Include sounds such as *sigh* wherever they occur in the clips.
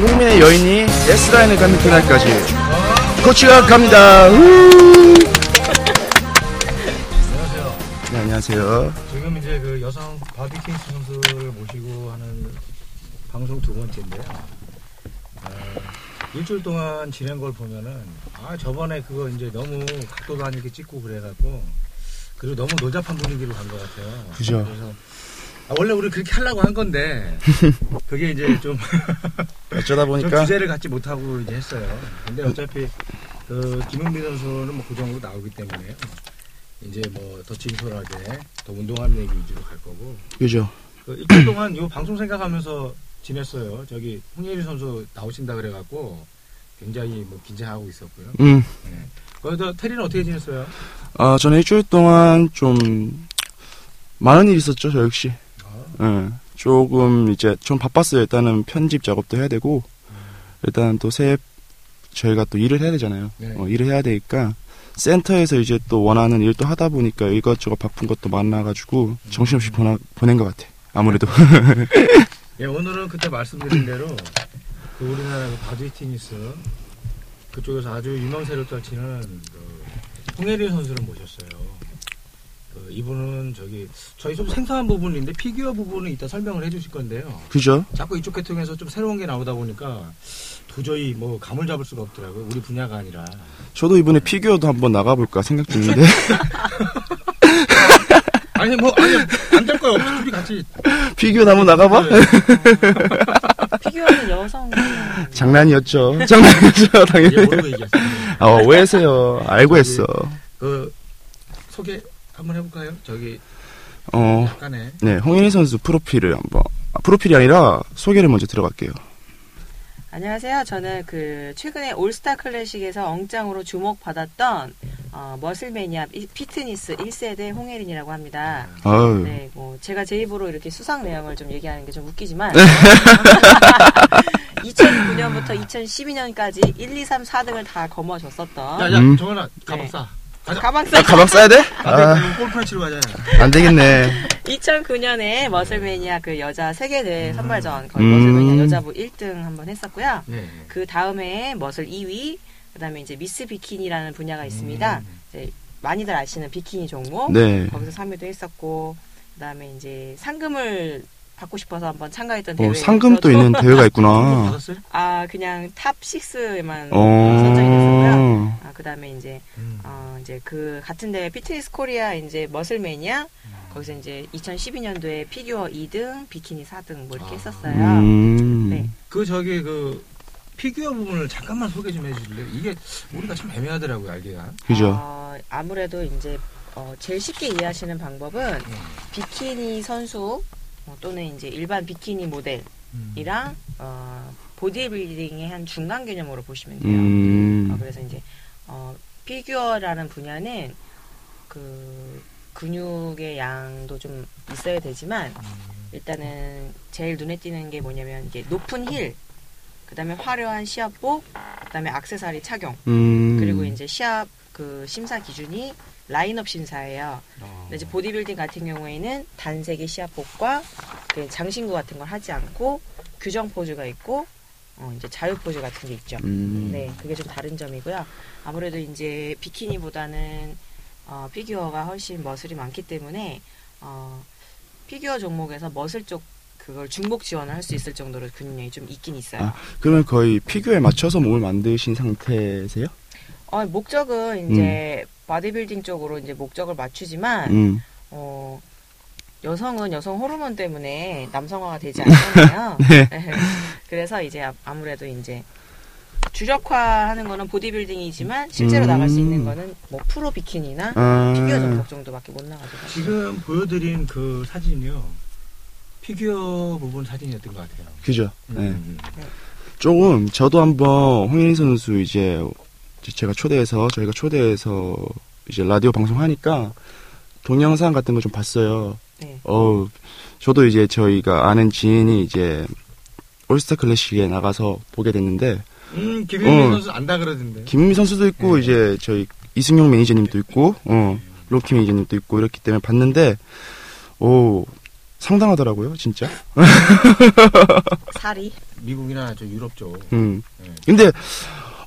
전 국민의 여인이 S라인을 갖는 그날까지 코치가 갑니다. 우! 네, 안녕하세요. 지금 이제 그 여성 바비킹 선수를 모시고 하는 방송 두 번째인데요. 어, 일주일 동안 지낸 걸 보면은 아 저번에 그거 이제 너무 각도도 안 이렇게 찍고 그래갖고 그리고 너무 노잡한 분위기로 간 것 같아요. 그죠. 그래서 아, 원래 우리 그렇게 하려고 한 건데 *laughs* 그게 이제 좀, *laughs* 어쩌다 좀 보니까 주제를 갖지 못하고 이제 했어요. 근데 어차피 그 김은미 선수는 뭐 고정으로 나오기 때문에요. 이제 뭐 더 진솔하게 더 운동하는 얘기 위주로 갈 거고 그죠. 그 일주일 동안 이 방송 생각하면서 지냈어요. 저기 홍예리 선수 나오신다 그래갖고 굉장히 뭐 긴장하고 있었고요. 음, 네. 거기서 테리는 어떻게 지냈어요? 아, 저는 일주일 동안 좀 많은 일이 있었죠, 저 역시. 아, 예, 조금 이제 좀 바빴어요. 일단은 편집 작업도 해야 되고, 일단 또 새해 저희가 또 일을 해야 되잖아요. 네. 어, 일을 해야 되니까 센터에서 이제 또 원하는 일도 하다 보니까 이것저것 바쁜 것도 많아가지고 정신없이 보나, 보낸 것 같아. 아무래도. *laughs* 예, 오늘은 그때 말씀드린 대로 그 우리나라 그 바디 피트니스 그쪽에서 아주 유명세를 떨치는 그 홍혜린 선수를 모셨어요. 그 이분은 저기 저희 좀 생소한 부분인데 피규어 부분은 이따 설명을 해주실 건데요. 그죠? 자꾸 이쪽 계통에서 좀 새로운 게 나오다 보니까 도저히 뭐 감을 잡을 수가 없더라고요. 우리 분야가 아니라. 저도 이번에 피규어도 한번 나가볼까 생각 중인데. *laughs* 아니 뭐 아니 안될 거야. 둘이 같이. 피규어 한번 나가봐? *laughs* 피규어는 여성 장난이었죠. 장난이었죠, 당연히. 모르고 얘기했어요. 아, 오해했어요. 알고 했어. 그 소개 한번 해볼까요? 저기 어, 약간의 네, 홍인희 선수 프로필을 한번. 아, 프로필이 아니라 소개를 먼저 들어갈게요. 안녕하세요. 저는 그 최근에 올스타 클래식에서 엉짱으로 주목받았던 어, 머슬 매니아 이- 피트니스 1세대 홍예린이라고 합니다. 아유. 네, 뭐 제가 제 입으로 이렇게 수상 내용을 좀 얘기하는 게 좀 웃기지만 2009년부터 2012년까지 1, 2, 3, 4등을 다 거머쥐었었던 야야 음. 정원아 가방 네. 싸. 가방 아, 가방 싸야 돼? 아, 아, 네, 골프 치러 가자. 안 되겠네. 2009년에 머슬매니아 그 여자 세계대 회 선발전 거기 음. 머슬매니아 여자부 1등 한번 했었고요. 네. 그 다음에 머슬 2위, 그다음에 이제 미스 비키니라는 분야가 있습니다. 음. 이제 많이들 아시는 비키니 종목 네. 거기서 3위도 했었고 그다음에 이제 상금을 받고 싶어서 한번 참가했던 대회. 어, 상금도 있는 대회가 있구나. 아 그냥 top 6에만 어. 선정이 됐었고요. 아 그다음에 이제 음. 어 이제 그 같은 대회 피트니스 코리아 이제 머슬매니아 거기서 이제 2012년도에 피규어 2등, 비키니 4등 뭐 이렇게 아. 했었어요. 음. 네. 그 저기 그 피규어 부분을 잠깐만 소개 좀 해주실래요? 이게 우리가 참 애매하더라고요 알기가. 그죠. 어, 아무래도 이제 어, 제일 쉽게 이해하시는 방법은 네. 비키니 선수 어, 또는 이제 일반 비키니 모델이랑 음. 어, 보디빌딩의 한 중간 개념으로 보시면 돼요. 음. 어, 그래서 이제 어, 피규어라는 분야는 그 근육의 양도 좀 있어야 되지만 일단은 제일 눈에 띄는 게 뭐냐면 이게 높은 힐, 그다음에 화려한 시합복, 그다음에 액세서리 착용, 음. 그리고 이제 시합 그 심사 기준이 라인업 심사예요. 어. 이제 보디빌딩 같은 경우에는 단색의 시합복과 그 장신구 같은 걸 하지 않고 규정 포즈가 있고 어, 이제 자유 포즈 같은 게 있죠. 음. 네, 그게 좀 다른 점이고요. 아무래도 이제 비키니보다는 어, 피규어가 훨씬 muscle이 많기 때문에 어, 피규어 종목에서 muscle 쪽 그걸 중복 지원을 할 수 있을 정도로 근육량이 좀 있긴 있어요. 아. 그러면 거의 피규어에 맞춰서 몸을 만드신 상태세요? 어, 목적은 이제 바디빌딩 쪽으로 이제 목적을 맞추지만 음. 어, 여성은 여성 호르몬 때문에 남성화가 되지 않잖아요. *laughs* *laughs* 네. 그래서 이제 아- 아무래도 이제 주력화하는 거는 보디빌딩이지만 실제로 음. 나갈 수 있는 거는 뭐 프로 비키니나 아. 피규어 종목 정도밖에 못 나가죠. 지금 보여드린 그 사진이요. 피규어 부분 사진이었던 것 같아요. 그죠. 네. 음. 조금 저도 한번 홍인희 선수 이제 제가 초대해서 저희가 초대해서 이제 라디오 방송하니까 동영상 같은 거 좀 봤어요. 네. 어, 저도 이제 저희가 아는 지인이 이제 올스타 클래식에 나가서 보게 됐는데 음, 김현민 어. 선수 안다 그러던데. 김미 선수도 있고 네. 이제 저희 이승용 매니저님도 있고 어 로키 매니저님도 있고 이렇기 때문에 봤는데 오 상당하더라고요, 진짜. 살이 미국이나 저 유럽 쪽. 음. 네. 근데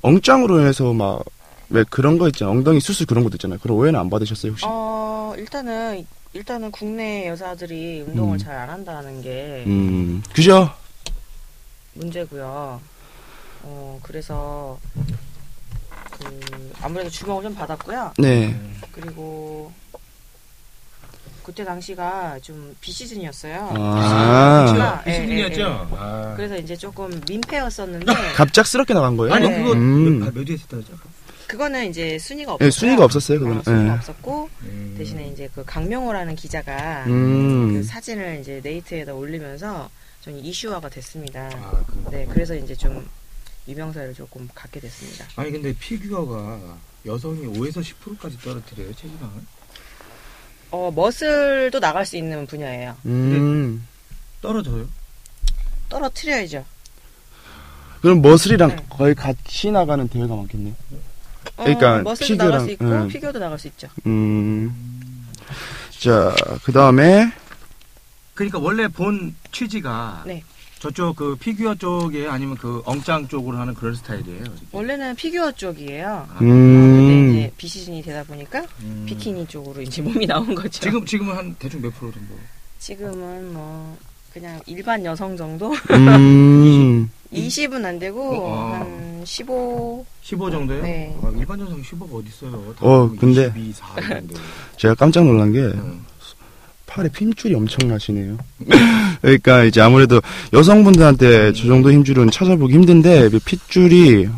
엉짱으로 해서 막 왜 그런 거 있잖아. 엉덩이 수술 그런 것도 있잖아요. 그런 오해는 안 받으셨어요, 혹시? 어 일단은 일단은 국내 여자들이 운동을 음. 잘 안 한다는 게 음. 그죠? 문제고요. 어 그래서 그 아무래도 주목을 좀 받았고요. 네. 그리고 그때 당시가 좀 비시즌이었어요. 아. 그렇구나. 예, 비시즌이었죠? 예, 예. 아. 그래서 이제 조금 민폐였었는데 갑작스럽게 나간 거예요? 아니, 네. 그거 음. 몇, 몇 위에 했다죠? 그거는 이제 순위가 없었어요. 예, 순위가 없었어요, 그거는. 어, 순위가 예. 없었고 음. 대신에 이제 그 강명호라는 기자가 음. 그 사진을 이제 네이트에다 올리면서 좀 이슈화가 됐습니다. 아, 그. 네, 그래서 이제 좀 유명세를 조금 갖게 됐습니다. 아니, 근데 피규어가 여성이 5에서 10%까지 떨어뜨려요, 체지방을? 어, muscle도 나갈 수 있는 분야예요. 음. 떨어져요? 떨어뜨려야죠. 그럼 muscle이랑 네. 거의 같이 나가는 대회가 많겠네요. 어, 그러니까 muscle도 나갈 피규어랑, 수 있고 음. 피규어도 나갈 수 있죠. 음. 자, 그 다음에, 그러니까 원래 본 취지가 네. 저쪽 그 피규어 쪽에 아니면 그 엉짱 쪽으로 하는 그런 스타일이에요. 원래는 피규어 쪽이에요. 아, 근데 음. 이제 비시즌이 되다 보니까 음. 비키니 쪽으로 이제 몸이 나온 거죠. 지금 지금은 한 대충 몇 프로 정도? 지금은 뭐 그냥 일반 여성 정도 음. *laughs* 20은 안 되고 어. 한 15. 15 정도요? 네. 아, 일반 여성 15가 어디 있어요? 어, 근데- 22, 4 정도. 제가 깜짝 놀란 게, 음. 팔에 핏줄이 엄청나시네요. *laughs* 그러니까 이제 아무래도 여성분들한테 저 정도 힘줄은 찾아보기 힘든데, 그 핏줄이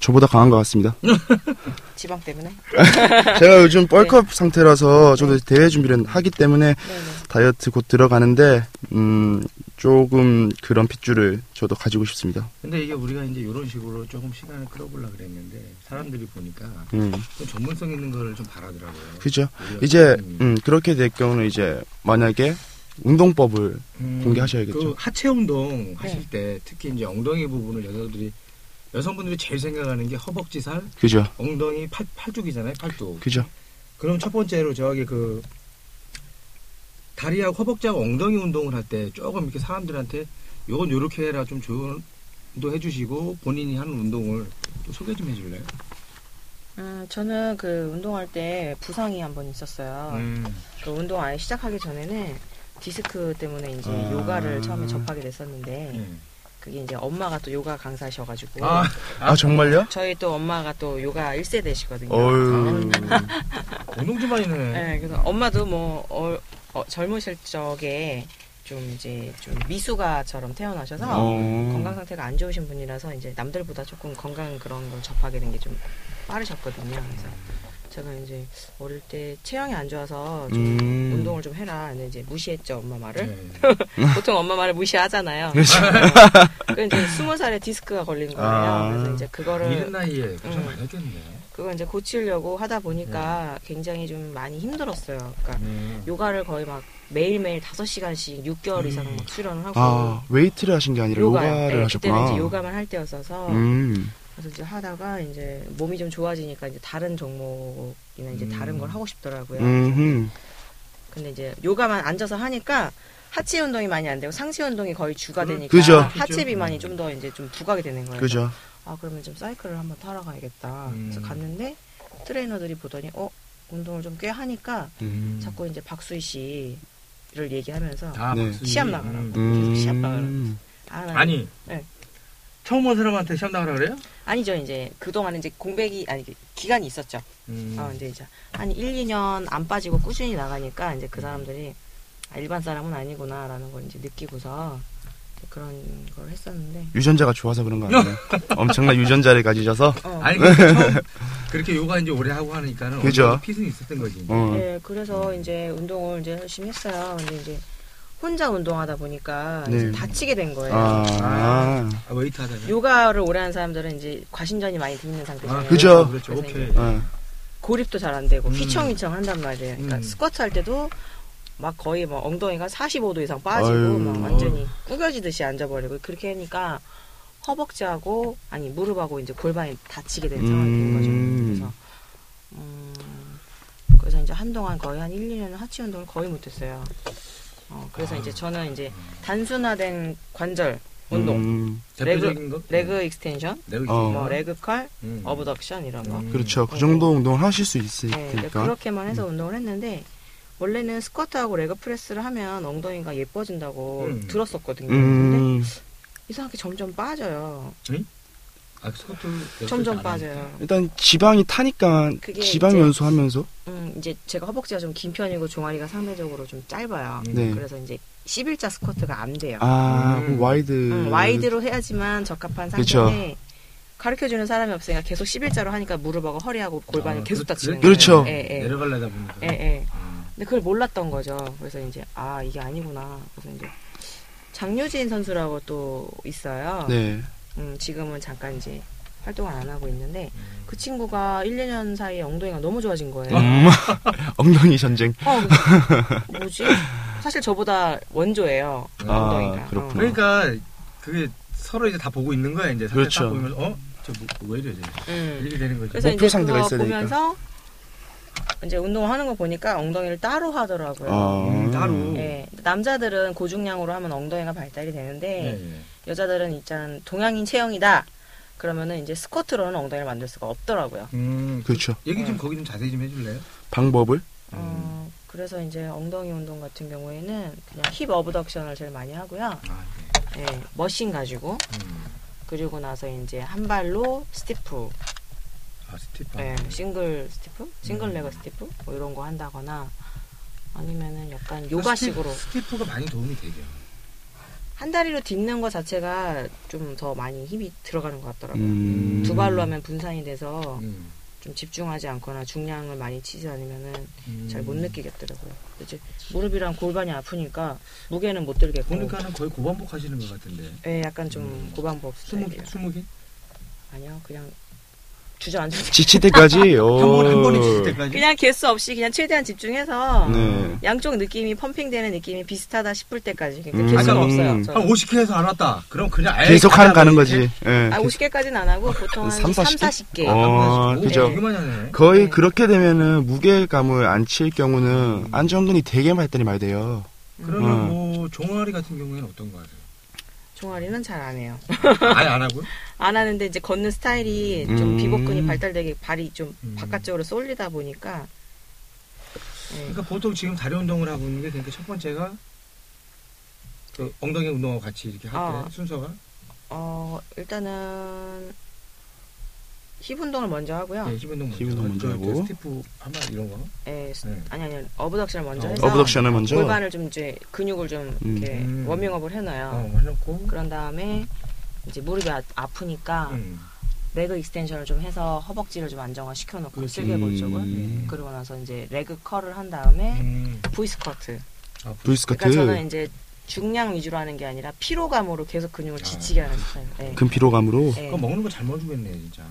저보다 강한 것 같습니다. *laughs* 지방 때문에. *laughs* 제가 요즘 뻘컵 상태라서 저도 대회 준비를 하기 때문에 네네. 다이어트 곧 들어가는데, 음, 조금 그런 핏줄을 저도 가지고 싶습니다. 근데 이게 우리가 이제 이런 식으로 조금 시간을 끌어보려 그랬는데 사람들이 보니까 음, 좀 전문성 있는 걸좀 바라더라고요. 그죠. 이제, 좀, 음, 그렇게 될 경우는 이제, 만약에 운동법을, 음, 공개하셔야겠죠. 그 하체 운동 하실 네. 때 특히 이제 엉덩이 부분을 여자들이 여성분들이 제일 생각하는 게 허벅지 살, 그죠. 엉덩이 팔, 팔뚝이잖아요, 팔뚝. 그죠. 그럼 첫 번째로 저기 그 다리하고 허벅지하고 엉덩이 운동을 할 때 조금 이렇게 사람들한테 요건 요렇게 해라 좀 조언도 해주시고 본인이 하는 운동을 또 소개 좀 해줄래요? 음, 저는 그 운동할 때 부상이 한 번 있었어요. 음. 그 운동 아예 시작하기 전에는 디스크 때문에 이제 아. 요가를 처음에 접하게 됐었는데 네. 그게 이제 엄마가 또 요가 강사셔가지고 아, 아, 정말요? 저희 또 엄마가 또 요가 1세대시거든요. 어유 *laughs* 운동 좀 많이 네. 네, 그래서 엄마도 뭐 어, 어, 젊으실 적에 좀 이제 좀 미숙아처럼 태어나셔서 어. 건강 상태가 안 좋으신 분이라서 이제 남들보다 조금 건강 그런 걸 접하게 된 게 좀 빠르셨거든요. 그래서 제가 이제 어릴 때 체형이 안 좋아서 좀 음. 운동을 좀 해라. 근데 이제 무시했죠 엄마 말을. 네. *laughs* 보통 엄마 말을 무시하잖아요. *laughs* 그 이제 스무 살에 디스크가 걸린 거예요. 아. 그래서 이제 그거를 이른 나이에 고생 음. 많이 했겠네. 그거 이제 고치려고 하다 보니까 굉장히 좀 많이 힘들었어요. 그러니까 네. 요가를 거의 막 매일매일 5시간씩 6개월 이상 음. 막 수련을 하고 아, 웨이트를 하신 게 아니라 요가요. 요가를 네, 하셨구나. 그때는 이제 요가만 할 때였어서 음. 그래서 이제 하다가 이제 몸이 좀 좋아지니까 이제 다른 종목이나 이제 음. 다른 걸 하고 싶더라고요. 음흠. 근데 이제 요가만 앉아서 하니까 하체 운동이 많이 안 되고 상체 운동이 거의 주가 되니까 그죠. 하체 비만이 음. 좀더 이제 좀 부각이 되는 거예요. 그죠. 아 그러면 좀 사이클을 한번 타러 가야겠다. 음. 그래서 갔는데 트레이너들이 보더니 어 운동을 좀 꽤 하니까 음. 자꾸 이제 박수희 씨를 얘기하면서 아, 네. 시합 나가라고. 음. 음. 시합 나가라고. 아, 나 아니, 네. 처음 온 사람한테 시합 나가라 그래요? 아니죠 이제 그동안 이제 공백이 아니 기간이 있었죠. 음. 어, 이제 이제 한 1, 2년 안 빠지고 꾸준히 나가니까 이제 그 사람들이 아, 일반 사람은 아니구나라는 걸 이제 느끼고서 그런 걸 했었는데. 유전자가 좋아서 그런 거 아니에요? *laughs* 엄청난 유전자를 가지셔서. 어, 아니 그러니까 *laughs* 처음 그렇게 요가 이제 오래 하고 하니까는 그죠. fit은 있었던 거지. 어. 네, 그래서 이제 운동을 이제 열심히 했어요. 근데 이제 혼자 운동하다 보니까 네. 이제 다치게 된 거예요. 아. 아, 웨이트 하다가. 요가를 오래 한 사람들은 이제 과신전이 많이 돼 있는 상태잖아요. 그죠. 그렇죠. 그래서 오케이. 이제 어. 고립도 잘 안 되고 음. 휘청휘청 한단 말이에요. 그러니까 음. 스쿼트 할 때도 막 거의 막 엉덩이가 45도 이상 빠지고 아유. 막 완전히 구겨지듯이 앉아버리고 그렇게 하니까 허벅지하고 아니 무릎하고 이제 골반이 다치게 된 상황이 된 거죠. 음. 그래서 음, 그래서 이제 한동안 거의 한 1, 2년은 하체 운동을 거의 못했어요. 어, 그래서 아. 이제 저는 이제 단순화된 관절 운동, 음, 대표적인 거? leg extension, leg 어. 뭐 leg curl, 음. abduction 이런 거. 음. 그렇죠. 그 음. 정도 운동을 하실 수 네, 있으니까. 이제 그렇게만 해서 운동을 했는데 원래는 스쿼트하고 leg press를 하면 엉덩이가 예뻐진다고 음. 들었었거든요. 근데 음, 이상하게 점점 빠져요. 아, 스쿼트 점점 안 빠져요. 일단 지방이 타니까 그게 지방 이제- 연소하면서 음, 이제 제가 허벅지가 좀 긴 편이고 종아리가 상대적으로 좀 짧아요. 음. 네. 그래서 이제 11자 스쿼트가 안 돼요. 아 음. 그럼 와이드 음, 와이드로 해야지만 적합한 그쵸. 상태인데 가르쳐주는 사람이 없으니까 계속 11자로 하니까 무릎하고 허리하고 골반이 아, 계속 그- 다치는 그렇죠. 거예요. 예, 예. 내려가려다 보니까. 예, 예. 음. 근데 그걸 몰랐던 거죠. 그래서 이제 아 이게 아니구나. 그래서 이제 장유진 선수라고 또 있어요. 네. 음, 지금은 잠깐 이제 활동을 안 하고 있는데 음. 그 친구가 1, 2년 사이에 엉덩이가 너무 좋아진 거예요. 음, *laughs* 엉덩이 전쟁. 어, 뭐지? 사실 저보다 원조예요. 아, 엉덩이가. 그렇구나. 어. 그러니까 그게 서로 이제 다 보고 있는 거야 이제 사진 그렇죠. 딱 보면서 어? 저왜 이래 쟤 음. 이렇게 되는 거지. 그래서 목표 이제 상대가 있어야 되니까. 이제 운동을 하는 거 보니까 엉덩이를 따로 하더라고요. 아, 음, 따로. 예, 남자들은 고중량으로 하면 엉덩이가 발달이 되는데 예, 예. 여자들은 있잖아 동양인 체형이다. 그러면은 이제 스쿼트로는 엉덩이를 만들 수가 없더라고요. 음, 그렇죠. 얘기 좀 음. 거기 좀 자세히 좀 해줄래요? 방법을 어, 그래서 이제 엉덩이 운동 같은 경우에는 그냥 hip abduction을 제일 많이 하고요. 아, 예, 머신 가지고 네. 음. 그리고 나서 이제 한 발로 stiff, 아 stiff. 예, single stiff, single 음. leg stiff 뭐 이런 거 한다거나 아니면은 약간 요가식으로 stiff, 가 많이 도움이 되죠. 한 다리로 딛는 거 자체가 좀 더 많이 힘이 들어가는 것 같더라고요. 음, 두 발로 하면 분산이 돼서 음. 좀 집중하지 않거나 중량을 많이 치지 않으면은 음. 잘못 느끼겠더라고요. 이제 무릎이랑 골반이 아프니까 무게는 못 들겠고. 보니까는 거의 고반복 하시는 것 같은데. 예, 약간 좀 음. 스무 스타일이에요. 스무 개? 아니요, 그냥 주저앉아. 지칠 때까지. *laughs* 한번한 번에 치실 오. 때까지. 그냥 개수 없이 그냥 최대한 집중해서 네. 양쪽 느낌이 펌핑되는 느낌이 비슷하다 싶을 때까지. 그러니까 음. 개수가 아니, 없어요. 음. 저는. 한 50개 해서 안 왔다. 그럼 그냥 아예 계속 하는 가는 거지. 예. 아, 50개까지는 안 하고 보통 한 3, 3, 40개? 40개? 40 개. 어, 오, 그죠. 하네. 거의 네. 그렇게 되면은 무게감을 안 칠 경우는 음. 안정근이 되게 발달이 많이 돼요. 그러면 음. 뭐 종아리 같은 경우에는 어떤 거 하세요? 종아리는 잘 안 해요. *laughs* 아예 안 하고요? 안 하는데 이제 걷는 스타일이 좀 음. 비복근이 발달되게 발이 좀 음. 바깥쪽으로 쏠리다 보니까 예. 그러니까 보통 지금 다리 운동을 하고 있는 게 그러니까 첫 번째가 그 엉덩이 운동하고 같이 이렇게 할때 아. 순서가 어, 일단은 힙 운동을 먼저 하고요. 네, 힙 운동 먼저, 힙 운동 먼저 그 하고. stiff 한번 이런 거 예, 스- 네. 아니 아니 abduction을 먼저 어, 해서 abduction을 먼저. 골반을 좀 이제 근육을 좀 음. 이렇게 음. 워밍업을 해놔요. 어, 해놓고 그런 다음에 이제 무릎이 아, 아프니까 음. leg extension을 좀 해서 허벅지를 좀 안정화 시켜놓고. 슬개골 쪽을 음. 그러고 나서 이제 leg curl을 한 다음에 음. V 스쿼트. 아, V 스쿼트. 그러니까 저는 이제 중량 위주로 하는 게 아니라 피로감으로 계속 근육을 아, 지치게 하는 스타일. 네. 금 피로감으로. 네. 그거 먹는 거 잘 먹어주겠네 진짜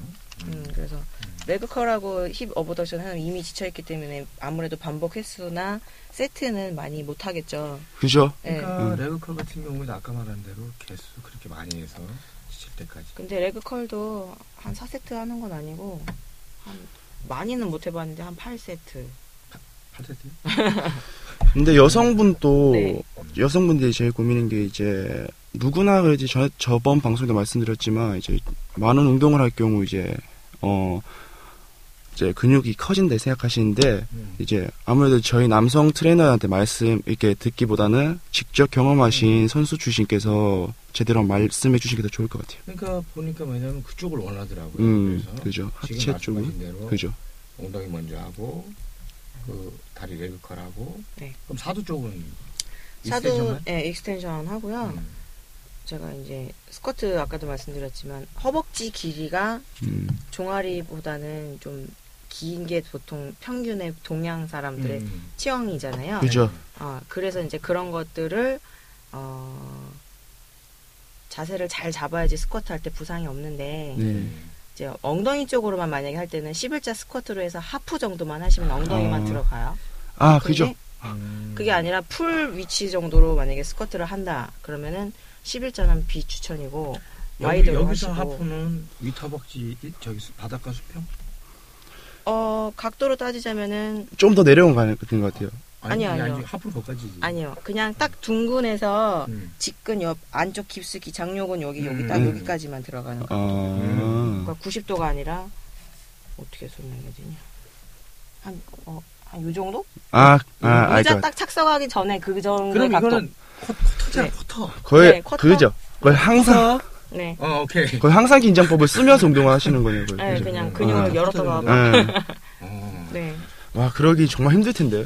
음, 그래서 leg curl하고 hip abduction 하면 이미 지쳐있기 때문에 아무래도 반복 횟수나 세트는 많이 못 하겠죠. 그죠? 예. 그러니까 음. leg curl 같은 경우는 아까 말한 대로 개수 그렇게 많이 해서 지칠 때까지 근데 leg curl도 한 4세트 하는 건 아니고 한 많이는 못 해봤는데 한 8세트. 8세트? *laughs* 근데 여성분도 네. 여성분들이 제일 고민인 게 이제 누구나 그러지 저, 저번 방송에도 말씀드렸지만 이제 많은 운동을 할 경우 이제 어 이제 근육이 커진다 생각하시는데 음. 이제 아무래도 저희 남성 트레이너한테 말씀 이렇게 듣기보다는 직접 경험하신 선수 출신께서 제대로 말씀해 주시는 게 더 좋을 것 같아요. 그러니까 보니까 왜냐면 그쪽을 원하더라고요 음, 그래서 그죠. 하체 쪽은 그죠. 엉덩이 먼저 하고 그 다리 leg curl 하고 네. 그럼 사두 쪽은 extension만? 예, extension 하고요. 음. 제가 이제 스쿼트 아까도 말씀드렸지만 허벅지 길이가 음, 종아리보다는 좀 긴 게 보통 평균의 동양 사람들의 음. 체형이잖아요. 그죠. 아, 그래서 이제 그런 것들을 어, 자세를 잘 잡아야지 스쿼트 할 때 부상이 없는데 네. 이제 엉덩이 쪽으로만 만약에 할 때는 11자 스쿼트로 해서 하프 정도만 하시면 엉덩이만 아. 들어가요. 아, 그죠. 음. 그게 아니라 풀 위치 정도로 만약에 스쿼트를 한다. 그러면은 11자는 비추천이고 여기, 와이드로 여기서 하시고 하프는 일- 저기 바닥과 수평? 어, 각도로 따지자면은 좀 더 내려온 거 같은 것 같아요. 아니요, 아니, 아니요. 아니, 하프로 거까지지. 아니요. 그냥 딱 둔근에서 음. 직근 옆 안쪽 깊숙이 장요근 여기 여기 음. 딱 음. 여기까지만 들어가는 거. 아. 그러니까 90도가 아니라 어떻게 설명해야 되냐? 한 어, 한 요 정도? 아, 아, 아, 의자 그러니까 딱 착석하기 전에 그 정도 그럼 각도. 이거는 쿼, 쿼터잖아, 네. 쿼터. 거의 네, 쿼터? 그죠. 거의 항상 네. 어, 오케이. 거의 항상 긴장법을 쓰면서 운동을 하시는 거예요. 거의. 네, 그죠? 그냥 아. 근육을 열었다가 쿼터는 네. 어. 네. 와, 그러기 정말 힘들 텐데.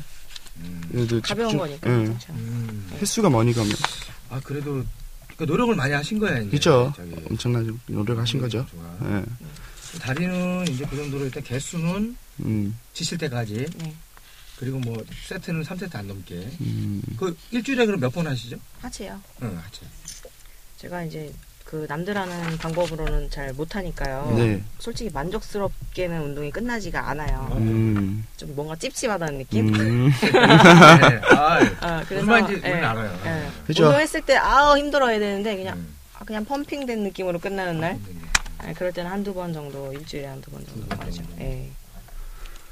음. 그래도 가벼운 집중- 거니까 예. 괜찮죠. 음. 횟수가 많이 가면 아, 그래도 그 노력을 많이 하신 거야, 이제. 그쵸. 저기. 엄청나게 노력하신 거죠. 좋아. 예. 다리는 이제 그 정도로 일단 개수는 음, 지칠 때까지 네. 그리고 뭐 세트는 3세트 안 넘게 음. 그 일주일에 그럼 몇 번 하시죠? 하지요. 응 하죠 제가 이제 그 남들 하는 방법으로는 잘 못하니까요. 네. 솔직히 만족스럽게는 운동이 끝나지가 않아요. 음. 좀 뭔가 찝찝하다는 느낌? 음. 네. *laughs* 아, 어, 그래서 말인지 예, 알아요 예. 그죠. 운동했을 때 아우 힘들어야 되는데 그냥 음. 아, 그냥 펌핑된 느낌으로 끝나는 날. 네. 아, 그럴 때는 한두 번 정도 일주일에 한두 번 정도. 정도. 예.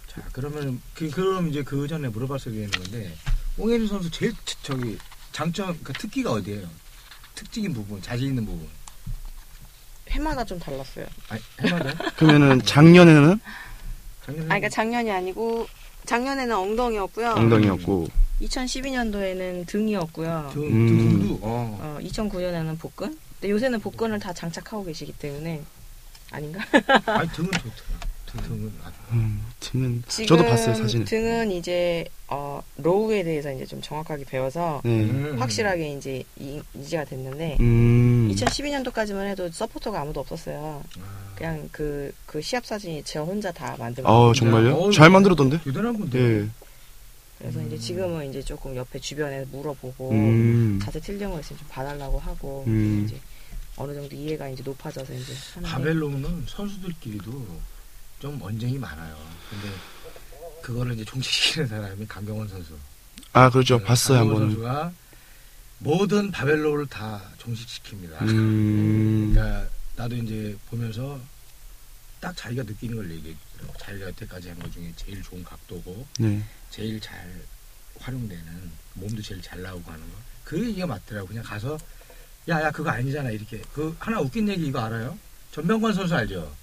자 그러면 그 그럼 이제 그 전에 물어봤어야 되는 건데 홍혜진 선수 제일 치- 저기 장점 그 특기가 어디예요? 특징인 부분, 자신 있는 부분. 해마다 좀 달랐어요. 아니, 해마다. *laughs* 그러면은 작년에는 작년에 아, 그러니까 작년이 아니고 작년에는 엉덩이였고요. 엉덩이였고 2012년도에는 등이었고요. 등, 음. 등, 등도. 어. 어, 2009년에는 복근. 근데 요새는 복근을 다 장착하고 계시기 때문에 아닌가? 아니 등은 좋더라. 등, 등은. 음, 등은 지금 저도 봤어요 사진을. 등은 이제 어, 로우에 대해서 이제 좀 정확하게 배워서 네. 음. 확실하게 이제 이, 이제가 됐는데 음. 2012년도까지만 해도 서포터가 아무도 없었어요. 아, 그냥 그, 그 시합 사진이 저 혼자 다 만든 아. 정말요? 어우. 잘 만들었던데. 대단한 건데. 예. 그래서 음. 이제 지금은 이제 조금 옆에 주변에 물어보고 음. 자세 틀린 거 있으면 좀 봐달라고 하고 음. 이제 어느 정도 이해가 이제 높아져서 이제 하는데 바벨로는 선수들끼리도 좀 언쟁이 많아요. 근데 그거를 이제 종식시키는 사람이 강경원 선수. 아 그렇죠. 그 봤어요 한 번은. 선수가 모든 바벨로를 다 종식시킵니다. 음. 그러니까 나도 이제 보면서 딱 자기가 느끼는 걸 얘기해주더라고. 자기가 여태까지 한 것 중에 제일 좋은 각도고 네. 제일 잘 활용되는 몸도 제일 잘 나오고 하는 거. 그 얘기가 맞더라고. 그냥 가서 야야 그거 아니잖아 이렇게. 그 하나 웃긴 얘기 이거 알아요? 전병관 선수 알죠?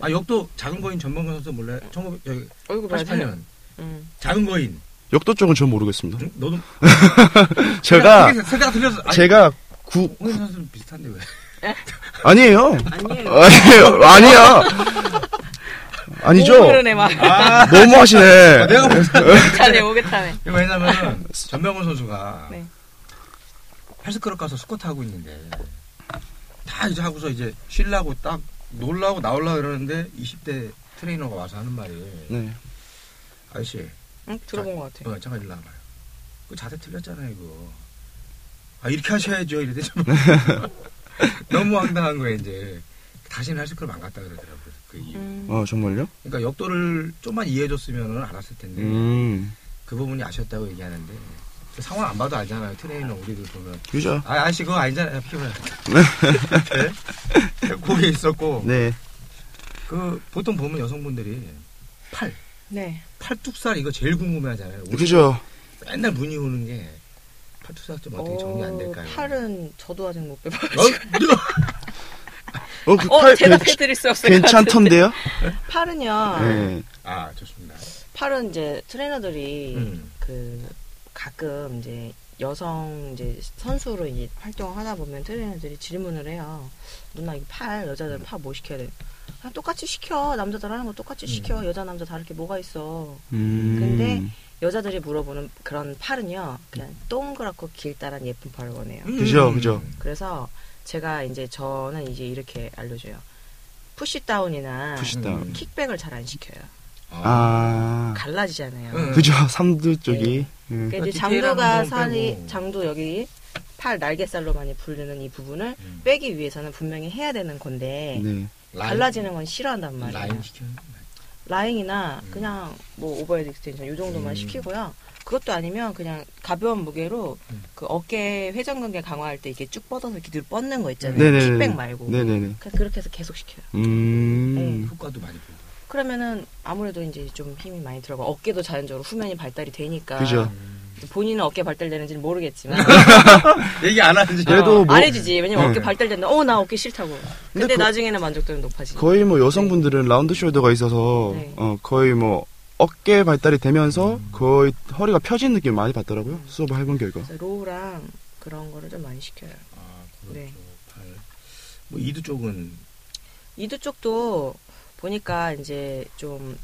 아 역도 작은 거인 전병관 선수 몰라요? 1900 여기 얼굴 봐야 돼. 88년 음. 작은 거인. 역도 쪽은 전 모르겠습니다. 응? 너도 *laughs* 제가 세대가 틀렸어. 아니, 제가 구 홍인 선수는 비슷한데 왜? *laughs* 아니에요. 아니에요. 아니에요. 아니야. 아니죠. 그러네 막. 아 너무 하시네. 내가 뭐 오겠다네. 이거 왜냐면 *laughs* 전병훈 선수가 네. 헬스클럽 가서 스쿼트 하고 있는데 다 이제 하고서 이제 쉬려고 딱 놀라고 나오려고 그러는데 20대 트레이너가 와서 하는 말이 네. 아저씨 응? 들어본 것 같아. 어, 잠깐 일로 와봐요 그 자세 틀렸잖아요 이거 아 이렇게 하셔야죠 이랬더니 *laughs* 너무 황당한 거예요 이제 다시는 헬스클럽 안 간다 그러더라고요 그 이유 음. 어 정말요? 그러니까 역도를 좀만 이해해줬으면 알았을 텐데 음. 그 부분이 아쉬웠다고 얘기하는데 그 상황 안 봐도 알잖아요 트레이너 우리들 보면 그죠. 아, 아저씨 그거 아니잖아요. 피부에. 이렇게 *laughs* 거기에 있었고 네. 그 보통 보면 여성분들이 팔, 네. 팔뚝살 이거 제일 궁금해하잖아요. 그죠. 맨날 문의 오는 게 팔뚝살 좀 어떻게 정리 안 될까요? 팔은 저도 아직 못 빼봐. 어? 어, 그 어, 팔 대답해드릴 수 없을. 괜찮던데요? 팔은요. 네. 아 좋습니다. 팔은 이제 트레이너들이 음. 그 가끔 이제 여성 이제 선수로 이제 활동을 하다 보면 트레이너들이 질문을 해요. 누나 이 팔 여자들 은 팔 뭐 시켜야 돼? 그냥 똑같이 시켜. 남자들 하는 거 똑같이 시켜. 음. 여자 남자 다를 게 뭐가 있어. 음. 근데 여자들이 물어보는 그런 팔은요. 그냥 동그랗고 길다란 예쁜 팔을 원해요. 그죠, 그죠. 그래서 제가 이제 저는 이제 이렇게 알려줘요. pushdown이나 pushdown. 음. kickback을 잘 안 시켜요. 아. 갈라지잖아요. 음. 그죠. *laughs* 삼두 쪽이. 예. 그러니까 이제 디테일한 장두가 살이. 장두 여기 팔 날개살로 많이 부르는 이 부분을 음. 빼기 위해서는 분명히 해야 되는 건데 네. 갈라지는 건 싫어한단 말이에요. lying 시켜. 라인이나 음. 그냥 뭐 overhead extension 이 정도만 음. 시키고요. 그것도 아니면 그냥 가벼운 무게로 음. 그 어깨 회전근개 강화할 때 이렇게 쭉 뻗어서 이렇게 뻗는 거 있잖아요. 네네네. kickback 말고. 네네네. 그냥 그렇게 해서 계속 시켜요. 음. 효과도 많이 보고. 그러면은 아무래도 이제 좀 힘이 많이 들어가 어깨도 자연적으로 후면이 발달이 되니까 그죠. 본인은 어깨 발달되는지는 모르겠지만 *laughs* 얘기 안 하지. 그래도 어, 뭐- 안 해주지 왜냐면 네. 어깨 발달된다 어 나 어깨 싫다고 근데, 근데 그- 나중에는 만족도는 높아지지 거의 뭐 여성분들은 round shoulder가 있어서 네. 어 거의 뭐 어깨 발달이 되면서 음. 거의 허리가 펴진 느낌 많이 받더라고요. 음. 수업을 해본 결과. 그래서 row랑 그런 거를 좀 많이 시켜요 아, 그렇죠. 네. 팔. 뭐 이두 쪽은 이두 쪽도 보니까 이제 좀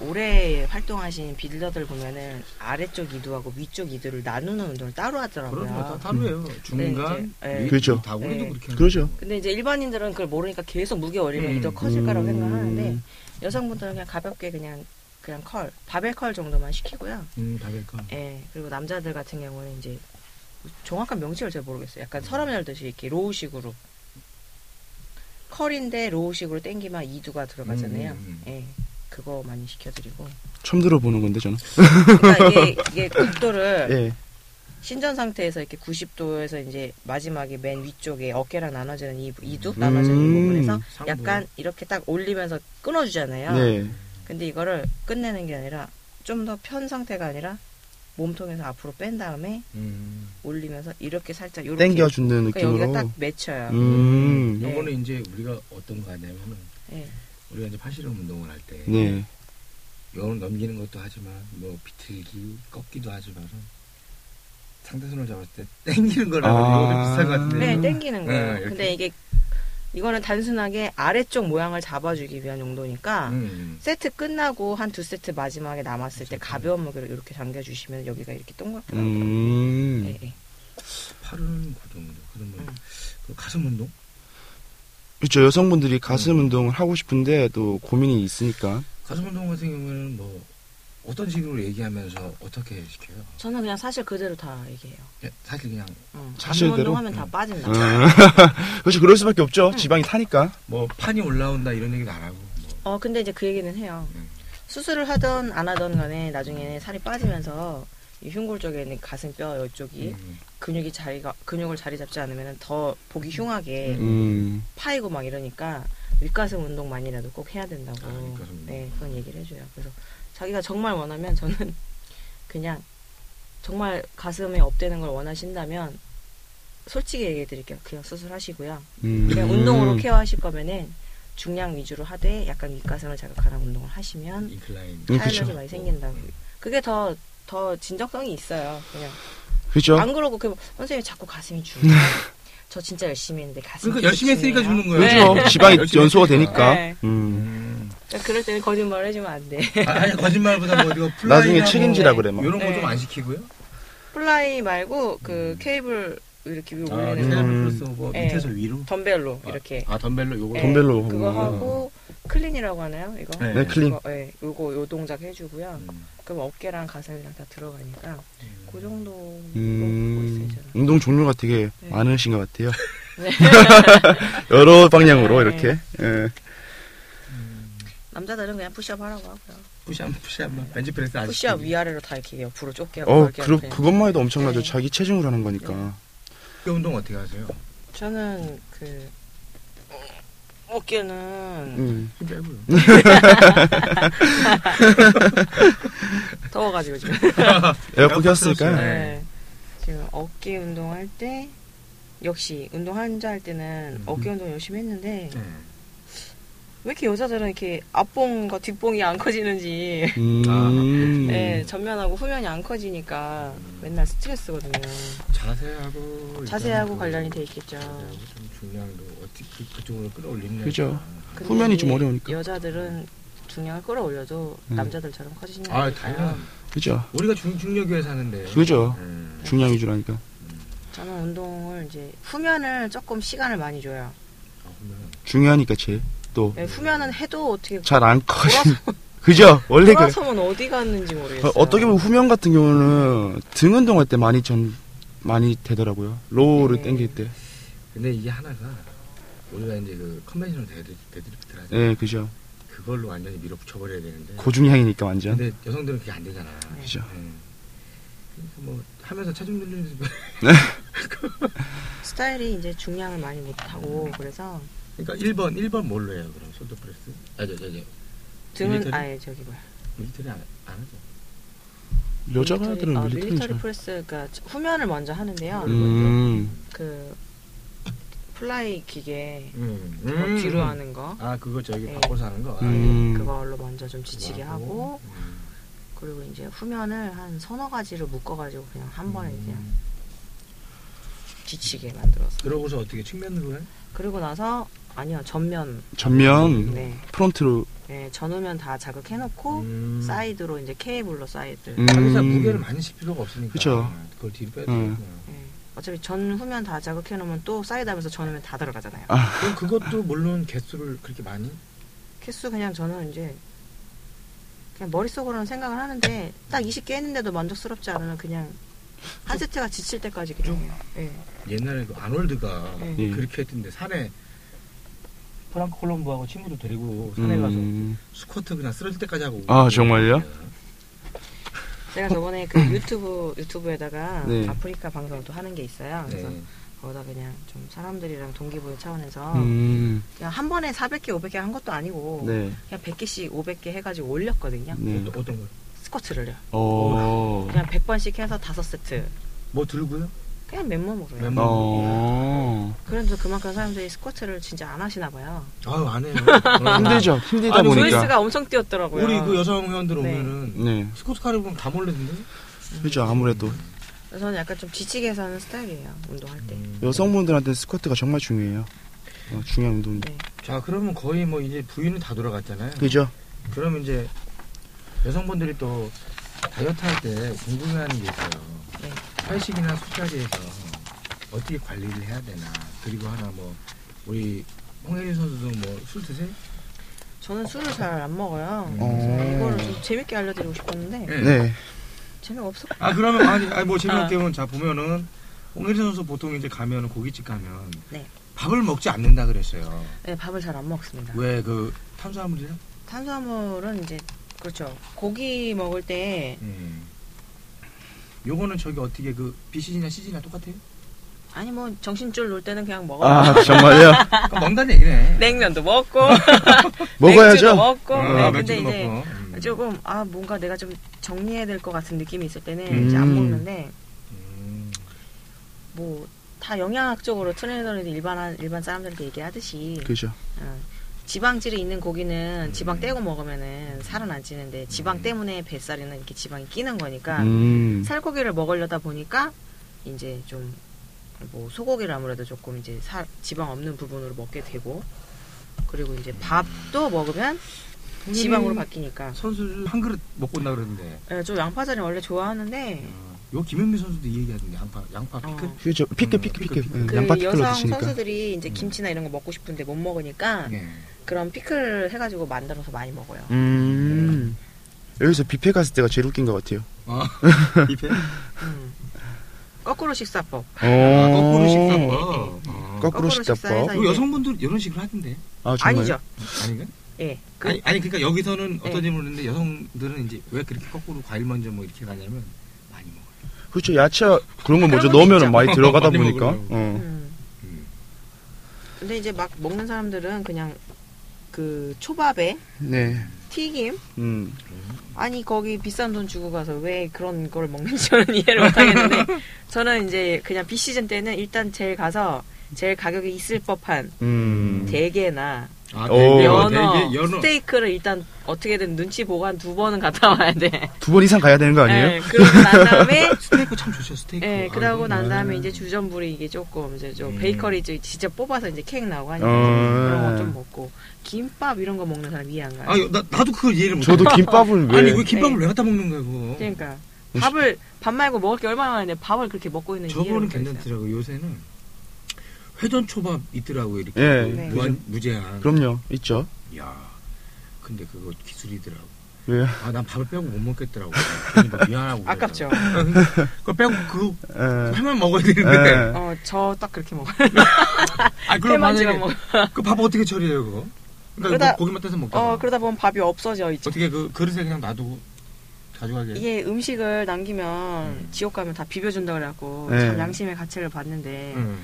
오래 활동하신 빌더들 보면은 아래쪽 이두하고 위쪽 이두를 나누는 운동을 따로 하더라고요. 그런 거다 따로예요. 중간, 네, 이제, 위, 그렇죠. 다구리도 네. 그렇게. 하는 그렇죠. 근데 이제 일반인들은 그걸 모르니까 계속 무게 올리면 음. 이두 커질 거라고 음. 생각하는데 여성분들은 그냥 가볍게 그냥 그냥 curl barbell curl 정도만 시키고요. 음, 다될까. 예. 그리고 남자들 같은 경우는 이제 정확한 명칭을 잘 모르겠어요. 약간 서랍 열듯이 이렇게 로우식으로 컬인데 로우식으로 당기면 이두가 들어가잖아요. 음, 음, 예. 그거 많이 시켜드리고. 처음 들어보는 건데 저는. 그러니까 이게, 이게 각도를 *laughs* 예. 신전 상태에서 이렇게 90도에서 이제 마지막에 맨 위쪽에 어깨랑 나눠지는 이 이두 나눠지는 이 부분에서 음. 상부. 약간 이렇게 딱 올리면서 끊어주잖아요. 네. 근데 이거를 끝내는 게 아니라 좀 더 편 상태가 아니라 몸통에서 앞으로 뺀 다음에 음. 올리면서 이렇게 살짝 요렇게 땡겨주는 그러니까 여기가 느낌으로. 딱 맺혀요. 음. 네. 요거는 이제 우리가 어떤 거 하냐면은 예. 우리가 이제 팔씨름 운동을 할 때 네. 요거는 넘기는 것도 하지만 뭐 비틀기 꺾기도 하지만 상대 손을 잡았을 때 땡기는 거랑 아. 비슷한 것 같은데 네, 음. 땡기는 거예요. 네, 이렇게. 근데 이게 이거는 단순하게 아래쪽 모양을 잡아주기 위한 용도니까 음. 세트 끝나고 한 두 세트 마지막에 남았을 때. 가벼운 무게로 이렇게 당겨주시면 여기가 이렇게 동그랗게 나오더라고요. 음. 예, 예. 팔은 그 정도 그러면 음. 그 가슴 운동 그렇죠. 여성분들이 가슴 음. 운동을 하고 싶은데 또 고민이 있으니까. 가슴 운동 같은 경우에는 뭐 어떤 식으로 얘기하면서 어떻게 시켜요? 저는 그냥 사실 그대로 다 얘기해요. 예, 사실 그냥 응. 사실대로? 가슴 운동하면 다 음. 빠진다. 음. *laughs* 그렇죠. 그럴 수밖에 없죠. 지방이 타니까. 뭐 판이 올라온다 이런 얘기는 안 하고 뭐. 어 근데 이제 그 얘기는 해요. 음. 수술을 하던 안 하던 간에 나중에 살이 빠지면서 이 흉골 쪽에 있는 가슴뼈 이쪽이 음. 근육이 자리가 근육을 자리 잡지 않으면 더 보기 흉하게 음. 파이고 막 이러니까 윗가슴 운동 만이라도 꼭 해야 된다고. 아, 윗가슴 운동. 네 그런 얘기를 해줘요. 그래서 자기가 정말 원하면 저는 *laughs* 그냥 정말 가슴에 업되는 걸 원하신다면 솔직히 얘기해 드릴게요. 그냥 수술하시고요. 음. 그냥 운동으로 케어하실 거면은 중량 위주로 하되 약간 윗가슴을 자극하는 운동을 하시면 인클라인 음. 많이 생긴다고. 그게 더, 더 진정성이 있어요. 그냥. 그렇죠. 안 그러고, 그, 선생님 자꾸 가슴이 줄어요. 저 진짜 열심히 했는데 가슴이 그러니까 열심히 했으니까. 주는 거예요. 네. 그렇죠. 지방이 연소가. 되니까. 네. 음. 음. 그러니까 그럴 때는 거짓말 해주면 안 돼. 아, 아니 거짓말보다 뭐 이거 fly *laughs* 나중에 책임지라 그래 막. 이런 거 네. 좀안 시키고요? fly 말고 그 음. 케이블 이렇게 위로 아, 올리는 케이블 음. 플러스 뭐 네. 밑에서 위로 덤벨로 아, 이렇게. 아 덤벨로 요거 네, 덤벨로 그거 하구나. 하고 clean이라고 하나요? 이거? 네. 네, clean. 그거, 네, 요거 요 동작 해주고요. 음. 그럼 어깨랑 가슴이랑 다 들어가니까 그 음. 있어요 저는. 운동 종류가 되게 네. 많으신 것 같아요. 네. *laughs* 여러 방향으로 네. 이렇게. 예. 남자들은 그냥 푸시업 하라고 하고요. 푸시업 푸시업 벤치프레스 안 푸시업 시키고. 위아래로 다 이렇게 옆으로 좁게 하고 어, 넓게 하고 그, 그냥. 그것만 해도 엄청나죠. 네. 자기 체중으로 하는 거니까. 그 운동 어떻게 하세요? 저는 그 어깨는 음. 힘 빼고요. *laughs* *laughs* 더워가지고 지금. *laughs* 에어컨 켰으니까. 네. 네. 지금 어깨 운동할 때 역시 운동 한자 할 때는 음. 어깨 운동 열심히 했는데 네. 왜 이렇게 여자들은 이렇게 앞봉과 뒷봉이 안 커지는지 음. 네, 전면하고 후면이 안 커지니까 맨날 스트레스거든요. 자세하고 자세하고 일단 관련이 그돼 있겠죠. 자세하고 좀 중량도 어떻게 그- 그쪽으로 끌어올리는 그죠. 근데 후면이 좀 어려우니까. 여자들은 중량을 끌어올려도 음. 남자들처럼 커지지 아. 당연. 그죠. 우리가 중 중력계에 사는데. 그죠. 음. 중량 위주라니까. 저는 운동을 이제 후면을 조금 시간을 많이 줘요. 아, 그러면 중요하니까 제. 또. 네, 후면은 해도 어떻게 잘 안 커진. *laughs* 그죠? 원래 그래. 돌아서면 어디 갔는지 모르겠어요. 어, 어떻게 보면 후면 같은 경우는 등 운동할 때 많이 전, 많이 되더라고요. row를 네. 당길 때. 근데 이게 하나가 우리가 이제 그 conventional dead deadlift를 하죠. 예, 그죠. 그걸로 완전히 밀어붙여버려야 되는데. 고중량이니까 완전. 근데 여성들은 그게 안 되잖아. 네. 그죠. 음. 그래서 뭐 하면서 체중 늘리는 *laughs* *laughs* 스타일이 이제 중량을 많이 못 하고 그래서 그러니까 1번 1번 뭘로 해요 그럼 shoulder press? 아, 저, 저, 저. 등은 military? 아예 저기 뭐야. military 안, 안 하죠. 어, military military 잘. 프레스 그러니까 후면을 먼저 하는데요. 음. 그 fly 기계 음. 그거 뒤로 하는 거. 아 그거 저기 네. 바꿔서 하는 거. 아, 음. 그걸로 먼저 좀 지치게 그거 하고 음. 그리고 이제 후면을 한 서너 가지를 묶어가지고 그냥 한 번에 음. 그냥 지치게 만들어서 그러고서 어떻게 측면으로 해? 그리고 나서 아니요 전면 전면 네, front로 네 전후면 다 자극해놓고 음. 사이드로 이제 케이블로 사이드 음. 자기가 무게를 많이 실 필요가 없으니까. 그쵸. 그걸 뒤로 빼야 음. 되겠구나. 네. 어차피 전후면 다 자극해놓으면 또 사이드 하면서 전후면 다 들어가잖아요 아. 그럼 그것도 물론 개수를 그렇게 많이? 개수 그냥 저는 이제 그냥 머릿속으로는 생각을 하는데 딱 20개 했는데도 만족스럽지 않으면 그냥 한 세트가 지칠 때까지 그냥 네. 옛날에 그 아놀드가 네. 예. 그렇게 했던데 산에 프랑크 콜롬보하고 친구들 데리고 산에 가서 음. 스쿼트 그냥 쓰러질 때까지 하고. 아, 정말요? 제가 저번에 그 *laughs* 유튜브 유튜브에다가 네. 아프리카 방송을 또 하는 게 있어요. 그래서 네. 거기다 그냥 좀 사람들이랑 동기부여 차원에서 음. 그냥 한 번에 400개, 500개 한 것도 아니고 네. 그냥 100개씩 500개 해가지고 올렸거든요. 네. 어떤, 어떤 걸? 스쿼트를요. 어. 그냥 100번씩 해서 5세트. 뭐 들고요? 그냥 맨몸으로요. 맨몸. 어. 그래도 그만큼 사람들이 스쿼트를 진짜 안 하시나 봐요. 아유 안 해요. *laughs* 힘들죠. 힘들다 아니, 보니까. 조회수가 엄청 뛰었더라고요. 우리 그 여성 회원들 네. 오면은 네. 스쿼트 카를 보면 다 몰리던데. 그죠. 아무래도 그래서 저는 약간 좀 지치게 사는 스타일이에요. 운동할 때. 음. 여성분들한테 스쿼트가 정말 중요해요. 어, 중요한 운동. 네. 자 그러면 거의 뭐 이제 부위는 다 돌아갔잖아요. 그죠? 그러면 이제 여성분들이 또 다이어트 할 때 궁금해하는 게 있어요. 네. 활식이나 수차지에서 어떻게 관리를 해야 되나. 그리고 하나 뭐 우리 홍혜린 선수도 뭐 술 드세요? 저는 술을 잘 안 먹어요. 어. 그래서 이거를 좀 재밌게 알려드리고 싶었는데 네. 재미없어. 아 그러면 아니, 아니 뭐 아. 재미없게는 자 보면은 홍혜린 선수 보통 이제 가면은 고깃집 가면 네. 밥을 먹지 않는다 그랬어요. 네, 밥을 잘 안 먹습니다. 왜 그 탄수화물이요? 탄수화물은 이제 그렇죠. 고기 먹을 때 음. 요거는 저기 어떻게 그 BCG나 CG나 똑같아요? 아니 뭐 정신줄 놓을 때는 그냥 먹어요. 아, 정말요? *laughs* 그럼 먹는다는 얘기네. 냉면도 먹고 *laughs* 먹어야죠. 먹고. 어, 네, 맥주도 근데 이제 먹고. 음. 조금 아 뭔가 내가 좀 정리해야 될 것 같은 느낌이 있을 때는 음. 이제 안 먹는데 음. 뭐 다 영양학적으로 트레이너들이 일반 일반 사람들한테 얘기하듯이 그죠. 어, 지방질이 있는 고기는 지방 음. 떼고 먹으면은 살은 안 찌는데 지방 음. 때문에 뱃살에는 이렇게 지방이 끼는 거니까 음. 살코기를 먹으려다 보니까 이제 좀 뭐 소고기를 아무래도 조금 이제 살 지방 없는 부분으로 먹게 되고 그리고 이제 밥도 먹으면 지방으로 바뀌니까 선수 한 그릇 먹고 온다 그러는데 예, 저 양파전이 원래 좋아하는데 어, 요 김현미 선수도 이 얘기하던데 양파 양파 피클 어. 그죠. 피클, 음, 피클, 피클, 피클. 피클. 음, 그 양파 피클로 여성 드시니까. 선수들이 이제 음. 김치나 이런 거 먹고 싶은데 못 먹으니까 네. 그런 피클 해가지고 만들어서 많이 먹어요. 음. 여기서 뷔페 갔을 때가 제일 웃긴 것 같아요. *laughs* 어. 이패 음. 거꾸로 식사법. 어. 아, 거꾸로 네. 식사법 어. 거꾸로 거꾸로 식사법. 식사해서 그 여성분들 이런 식으로 하던데 아, 정말. 아니죠. 아닌가? 예. 그, 아니, 아니 그러니까 여기서는 네. 어떤지 모르는데 여성들은 이제 왜 그렇게 거꾸로 과일 먼저 뭐 이렇게 가냐면. 그렇죠. 야채 그런 거 먼저 넣으면. 많이 들어가다 많이 보니까. 먹으려고. 어. 음. 음. 근데 이제 막 먹는 사람들은 그냥 그 초밥에 네. 튀김 음. 아니 거기 비싼 돈 주고 가서 왜 그런 걸 먹는지 저는 이해를 못하겠는데 *laughs* 저는 이제 그냥 비 시즌 때는 일단 제일 가서 제일 가격이 있을 법한 음. 대게나 아, 오. 되게, 연어, 되게 연어. 스테이크를 일단 어떻게든 눈치 보고 한 두 번은 갔다 와야 돼. 두 번 이상 가야 되는 거 아니에요? 네, 그러고 난 다음에 *laughs* 스테이크 참 좋죠 스테이크. 예, 아, 그러고 난 뭐- 다음에 이제 주전부리 이게 조금 이제 좀 음. 베이커리 좀 직접 뽑아서 이제 케이크 나오고 하니까 어. 그런 거 좀 먹고 김밥 이런 거 먹는 사람 이해 안 가요. 아, 나 나도 그걸 이해를 못. 저도 김밥을 *laughs* 왜? 아니 왜 김밥을 네. 왜 갖다 먹는 거야 그거? 그러니까 밥을 밥 말고 먹을 게 얼마나 많은데 밥을 그렇게 먹고 있는 저거는 못하겠어요. 괜찮더라고 요새는 회전 초밥 있더라고 이렇게 예. 네. 무한 무제한. 그럼요. 있죠. 야, 근데 그거 기술이더라고. 왜? 아, 난 밥을 빼고 못 먹겠더라고. 미안하고. 아깝죠. 아, 근데 그거 빼고 그 에. 회만 먹어야 되는데. 에. 어, 저 딱 그렇게 먹어요. 아, 그럼 만약에 먹어. 그밥 어떻게 처리해요 그거? 그러니까 그러다- 그 고기만 떼서 먹다가 어, 그러다 보면 밥이 없어져 있죠. 어떻게 그 그릇에 그냥 놔두고 가져가게? 이게 음식을 남기면 음. 지옥 가면 다 비벼준다 그래갖고 네. 참 양심의 가책을 받는데 응.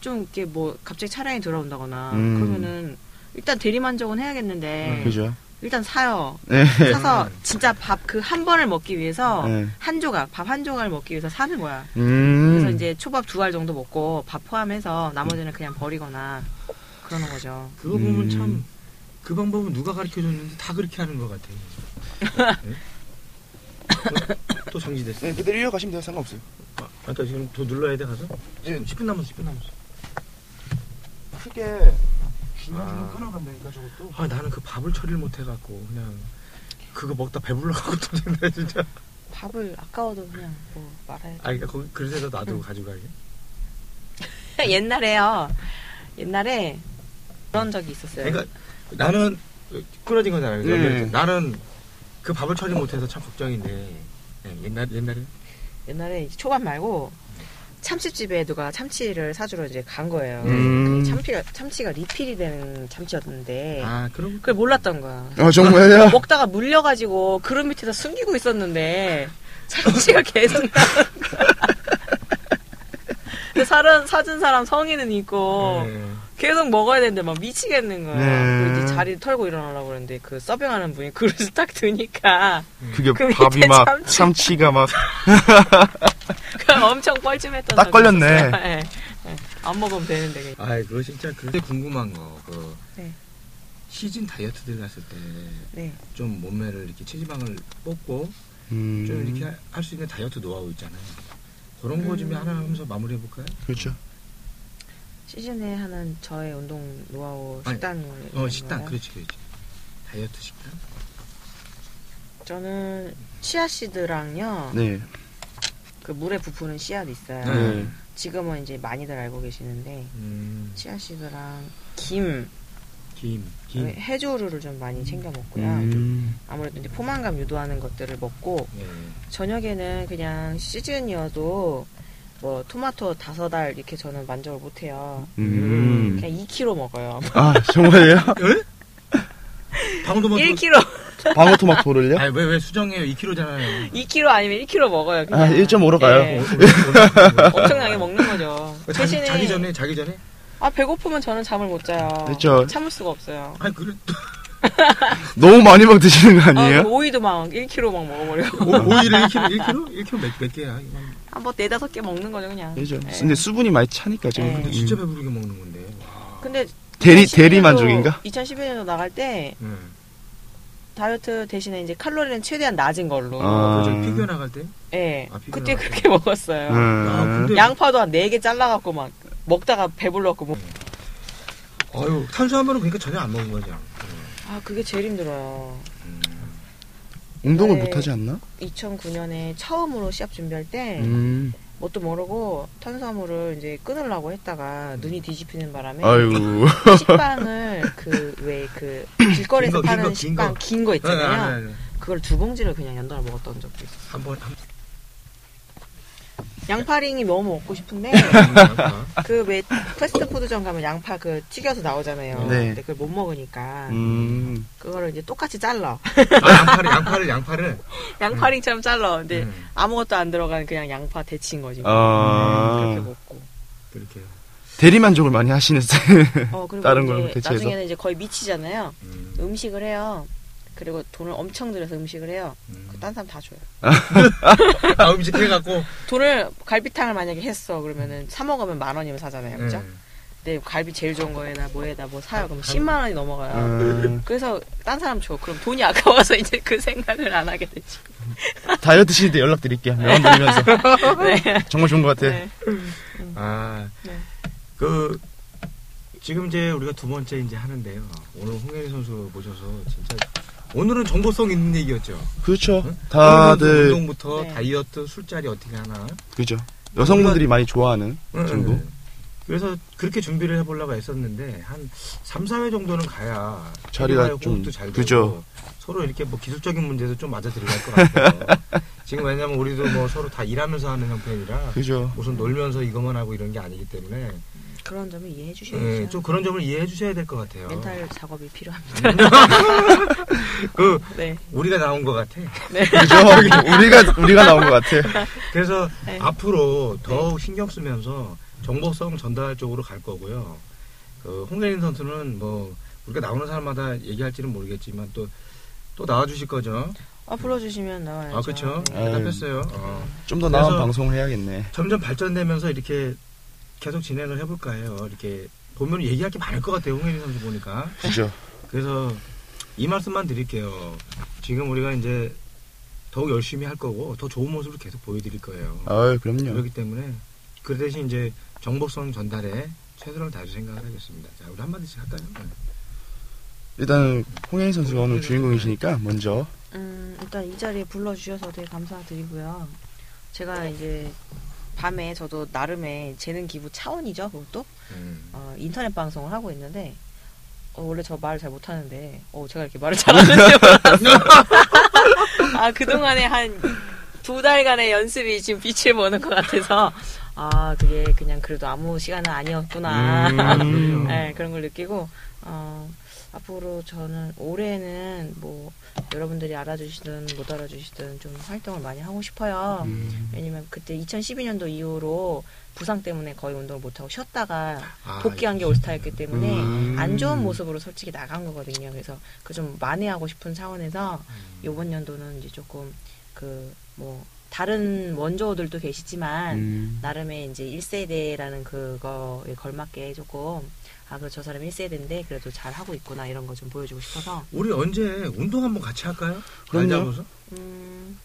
좀 이렇게 뭐 갑자기 차량이 돌아온다거나 음. 그러면은 일단 대리만족은 해야겠는데 음. 그죠. 일단 사요. 네. 사서 진짜 밥 그 한 번을 먹기 위해서 네. 한 조각 밥 한 조각을 먹기 위해서 사는 거야. 음. 그래서 이제 초밥 두 알 정도 먹고 밥 포함해서 나머지는 그냥 버리거나 그러는 거죠. 그거 보면 음. 참 그 방법은 누가 가르쳐 줬는데 다 그렇게 하는 것 같아요. *laughs* 네? 또, 또 정지됐어. 네, 그대로 이어가시면 돼요. 상관없어요. 아, 그러니까 지금 더 눌러야 돼 가서? 네. 10분 남았어, 10분 남았어. 크게 중간중간 아. 끊어간다니까 저것도. 아 나는 그 밥을 처리를 못 해갖고 그냥 그거 먹다 배불러갖고 터진다 *laughs* 진짜. 밥을 아까워도 그냥 뭐 말아야 아 그러니까 거기 그릇에다 놔두고 가지고 가게. 돼. *laughs* 옛날에요. 옛날에 그런 적이 있었어요. 그러니까 나는 끊어진 거잖아요. 네. 나는 그 밥을 처리 못해서 참 걱정인데 네, 옛날 옛날에 옛날에 이제 초밥 말고 참치집에 누가 참치를 사주러 이제 간 거예요. 음. 그 참치가 참치가 리필이 되는 참치였는데 아 그럼 그걸 몰랐던 거야. 아 정말요? *laughs* 먹다가 물려가지고 그릇 밑에다 숨기고 있었는데 참치가 *laughs* 계속 나오는 사준 사람 성인은 있고 네. 계속 먹어야 되는데 막 미치겠는 거야. 네. 이제 자리 털고 일어나려고 그러는데 그 서빙하는 분이 그릇을 딱 드니까 그게 그 밥이 막 참치. 참치가 막 *laughs* *laughs* 그냥 엄청 뻘쭘했던 딱 걸렸네. 예. 예. 안 먹으면 되는데 그게. 아 그거 진짜 그때 궁금한 거 그 네. 시즌 다이어트들 갔을 때 좀 네. 몸매를 이렇게 체지방을 뽑고 음, 좀 이렇게 할 수 있는 다이어트 노하우 있잖아요. 그런 거좀 음. 하나 하면서 마무리해 볼까요? 그렇죠. 시즌에 하는 저의 운동 노하우 아니, 식단을 어 식단 거예요. 그렇지 그렇지 다이어트 식단. 저는 씨앗씨드랑요. 네. 그 물에 부푸는 씨앗 있어요. 네. 지금은 이제 많이들 알고 계시는데 음, 씨앗씨드랑 김, 김, 김. 해조류를 좀 많이 챙겨 먹고요. 음, 아무래도 이제 포만감 유도하는 것들을 먹고 예. 저녁에는 그냥 시즌이어도 뭐 토마토 다섯 알 이렇게 저는 만족을 못 해요. 음. 그냥 2kg 먹어요. 아 정말요? 방금도 1kg, *laughs* 방울토마토를요? 아니 왜 왜 수정해요? 2kg잖아요. 2kg 아니면 1kg 먹어요. 그냥. 아 1.5로 가요. 예, 엄청나게 먹는 거죠. 그 자기, 대신에 자기 전에 자기 전에 아 배고프면 저는 잠을 못 자요. 그렇죠. 참을 수가 없어요. 아니 그래 *laughs* 너무 많이 막 드시는 거 아니에요? 아, 그 오이도 막 1kg 막 먹어버리고 오, 오이를 1kg 1kg 1kg 몇, 몇 개야? 한번 네다섯 개 먹는 거죠 그냥. 그죠. 예. 근데 수분이 많이 차니까 지금. 네. 근데 진짜 배부르게 먹는 건데. 근데 대리 2011년도 대리 만족인가? 2011년도 나갈 때 응. 다이어트 대신에 이제 칼로리는 최대한 낮은 걸로. 아. 그 저기 피규어 나갈 때? 예. 아, 그때 나갈 때? 그렇게 먹었어요. 아, 음. 근데- 양파도 한 네 개 잘라갖고 막 먹다가 배불렀고 뭐. 어유 탄수화물은 그러니까 전혀 안 먹은 거죠. 아 그게 제일 힘들어요. 음. 운동을 네. 못 하지 않나? 2009년에 처음으로 시합 준비할 때 음. 뭣도 모르고 탄수화물을 이제 끊으려고 했다가 눈이 뒤집히는 바람에 아이고. *laughs* 식빵을 그 왜 그 길거리에서 긴 거, 긴 파는 거, 긴 식빵 거. 긴 거 있잖아요. 네, 네, 네. 그걸 두 봉지를 그냥 연달아 먹었던 적도 있어요. 한번 한 양파링이 너무 먹고 싶은데 번. *laughs* 그왜 패스트푸드점 가면 양파 그 튀겨서 나오잖아요. 네. 근데 그걸 못 먹으니까 음. 그거를 이제 똑같이 잘라. 아, 양파를 양파를 양파를. *laughs* 양파링처럼 잘라. 근데 음, 아무것도 안 들어간 그냥 양파 데친 거지. 그렇게 아. 먹고. 그렇게. 대리 만족을 많이 하시는 스타일. 어 *laughs* 다른 걸로 대체해서? 나중에는 이제 거의 미치잖아요. 음, 음식을 해요. 그리고 돈을 엄청 들여서 음식을 해요. 음. 그딴 사람 다 줘요. *laughs* 아 음식 해갖고. 돈을 갈비탕을 만약에 했어 그러면은 사 먹으면 만 원이면 사잖아요, 그죠? 음. 근데 갈비 제일 좋은 거에다 뭐에다 뭐 사요 그럼 10만 원이 넘어가요. 음. 그래서 딴 사람 줘. 그럼 돈이 아까워서 *laughs* 이제 그 생각을 안 하게 되지. 다이어트 시때 연락 드릴게요. 명함 돌리면서. *laughs* 네. 정말 좋은 것 같아. 네. 아, 네. 그 지금 이제 우리가 두 번째 이제 하는데요. 오늘 홍현희 선수 모셔서 진짜 오늘은 정보성 있는 얘기였죠. 그렇죠. 응? 다들 운동부터 네. 다이어트, 술자리 어떻게 하나. 그죠. 여성분들이 많이 좋아하는 응, 정보. 응. 그래서 그렇게 준비를 해보려고 했었는데 한 3, 4회 정도는 가야 자리가 좀- 호흡도 잘 되고 그죠. 서로 이렇게 뭐 기술적인 문제도 좀 맞아 들어갈 것 같아요. *laughs* 지금 왜냐면 우리도 뭐 서로 다 일하면서 하는 형편이라 그죠. 무슨 놀면서 이거만 하고 이런 게 아니기 때문에 그런 점을 이해해 주셔야죠. 예, 좀 그런 점을 이해해 주셔야 될 것 같아요. 멘탈 작업이 필요합니다. *laughs* 그 *laughs* 네. 우리가 나온 것 같아. *laughs* 그죠. 우리가 우리가 나온 것 같아. 그래서 네. 앞으로 더욱 신경 쓰면서 정보성 전달 쪽으로 갈 거고요. 그 홍대인 선수는 뭐 우리가 나오는 사람마다 얘기할지는 모르겠지만 또 또 나와주실 거죠? 아 불러주시면 나와야죠. 아, 그쵸. 네. 아유. 대답했어요. 어. 좀 더 나은 방송을 해야겠네. 점점 발전되면서 이렇게 계속 진행을 해볼까 해요. 이렇게 보면 얘기할 게 많을 것 같아요. 홍혜리 선수 보니까. 그죠? *laughs* 그래서 이 말씀만 드릴게요. 지금 우리가 이제 더욱 열심히 할 거고 더 좋은 모습을 계속 보여드릴 거예요. 아유, 그럼요. 그렇기 때문에 그 대신 이제 정보성 전달에 최선을 다할 생각을 하겠습니다. 자, 우리 한마디씩 할까요? 네. 일단 홍현희 선수가 오늘 주인공이시니까 먼저 음, 일단 이 자리에 불러주셔서 되게 감사드리고요. 제가 이제 밤에 저도 나름의 재능 기부 차원이죠, 그것도 음. 어, 인터넷 방송을 하고 있는데 어, 원래 저 말을 잘 못하는데 어, 제가 이렇게 말을 잘하는지 몰랐어. *laughs* 아 그동안에 한 두 달간의 연습이 지금 빛을 보는 것 같아서 아 그게 그냥 그래도 아무 시간은 아니었구나. 음. *laughs* 네, 그런 걸 느끼고 어, 앞으로 저는 올해는 뭐 여러분들이 알아주시든 못 알아주시든 좀 활동을 많이 하고 싶어요. 음, 왜냐면 그때 2012년도 이후로 부상 때문에 거의 운동을 못하고 쉬었다가 아, 복귀한 게 올스타였기 때문에 음. 안 좋은 모습으로 솔직히 나간 거거든요. 그래서 그 좀 만회하고 싶은 차원에서 이번 연도는 이제 조금 그 뭐 다른 원조들도 계시지만 음. 나름의 이제 1세대라는 그거에 걸맞게 조금 아, 그 저 사람 1세대인데 그래도 잘 하고 있구나 이런 거 좀 보여주고 싶어서 우리 언제 운동 한번 같이 할까요? 그럼요. 앉아서? 음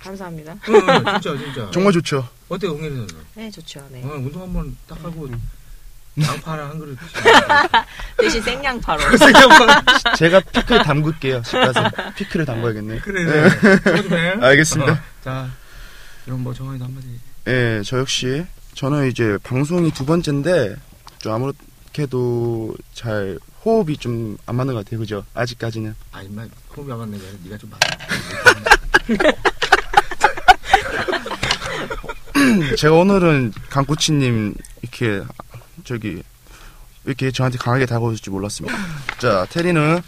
감사합니다. 응, 응, 진짜 진짜. *laughs* 정말 좋죠. 어때요, 홍혜리 선수? 네 좋죠. 네. 어, 운동 한번 딱 하고 음. 양파 하나 한 그릇. *laughs* 대신 생양파로. *laughs* 제가 피클 담글게요. 집 가서 피클을 담궈야겠네. 그래, 그래. 해. 알겠습니다. 어, 자, 이런 뭐 정원이도 한마디. 예, 저 역시 저는 이제 방송이 두 번째인데 좀 아무렇게도 잘 호흡이 좀 안 맞는 것 같아요. 그죠? 아직까지는. 아, 임마, 호흡이 안 맞는 게 아니라 네가 좀 맞아. *laughs* 제가 오늘은 강코치님 이렇게 저기 이렇게 저한테 강하게 다가오실 줄 몰랐습니다. 자, 테리는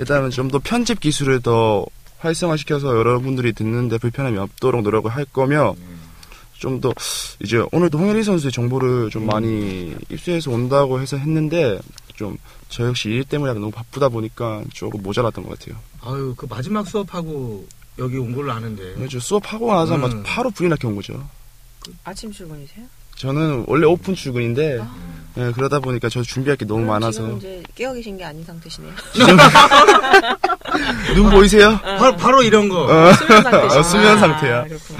일단은 좀 더 편집 기술을 더 활성화시켜서 여러분들이 듣는데 불편함이 없도록 노력을 할 거며 좀 더 이제 오늘도 홍혜리 선수의 정보를 좀 많이 입수해서 온다고 해서 했는데 좀 저 역시 일 때문에 너무 바쁘다 보니까 조금 모자랐던 것 같아요. 아유, 그 마지막 수업하고 여기 온 걸로 아는데. 그래서 수업하고 나자마자 음. 바로 불이 나게 온 거죠. 아침 출근이세요? 저는 원래 오픈 출근인데 아. 예, 그러다 보니까 저 준비할 게 너무 많아서 지금 이제 깨어 계신 게 아닌 상태시네요. *laughs* 눈 보이세요? 바로, 바로 이런 거. 어. 수면 상태시구나. 어, 수면 상태야. 아, 그렇구나.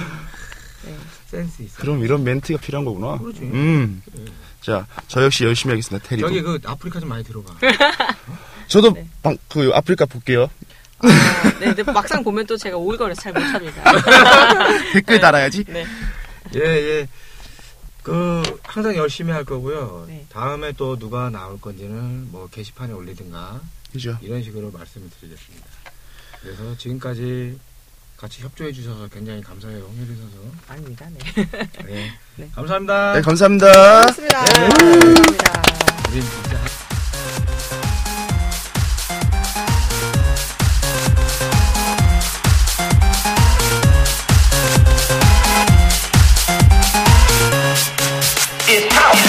네. 센스 있어. 그럼 이런 멘트가 필요한 거구나. 그러지. 음. 그래. 자, 저 역시 열심히 하겠습니다. 테리도. 저기 그 아프리카 좀 많이 들어봐. *laughs* 저도 네. 방, 그 아프리카 볼게요. 아, 네, 근데 막상 보면 또 제가 오글거려서 잘 못합니다. *laughs* 댓글 달아야지. 네. 예, 예. 그, 항상 열심히 할 거고요. 네. 다음에 또 누가 나올 건지는 뭐 게시판에 올리든가 그죠. 이런 식으로 말씀을 드리겠습니다. 그래서 지금까지 같이 협조해 주셔서 굉장히 감사해요, 홍혜리 선수. 아닙니다. 네. 네. *laughs* 네. 감사합니다. 네, 감사합니다. 고맙습니다. 감사합니다. 우리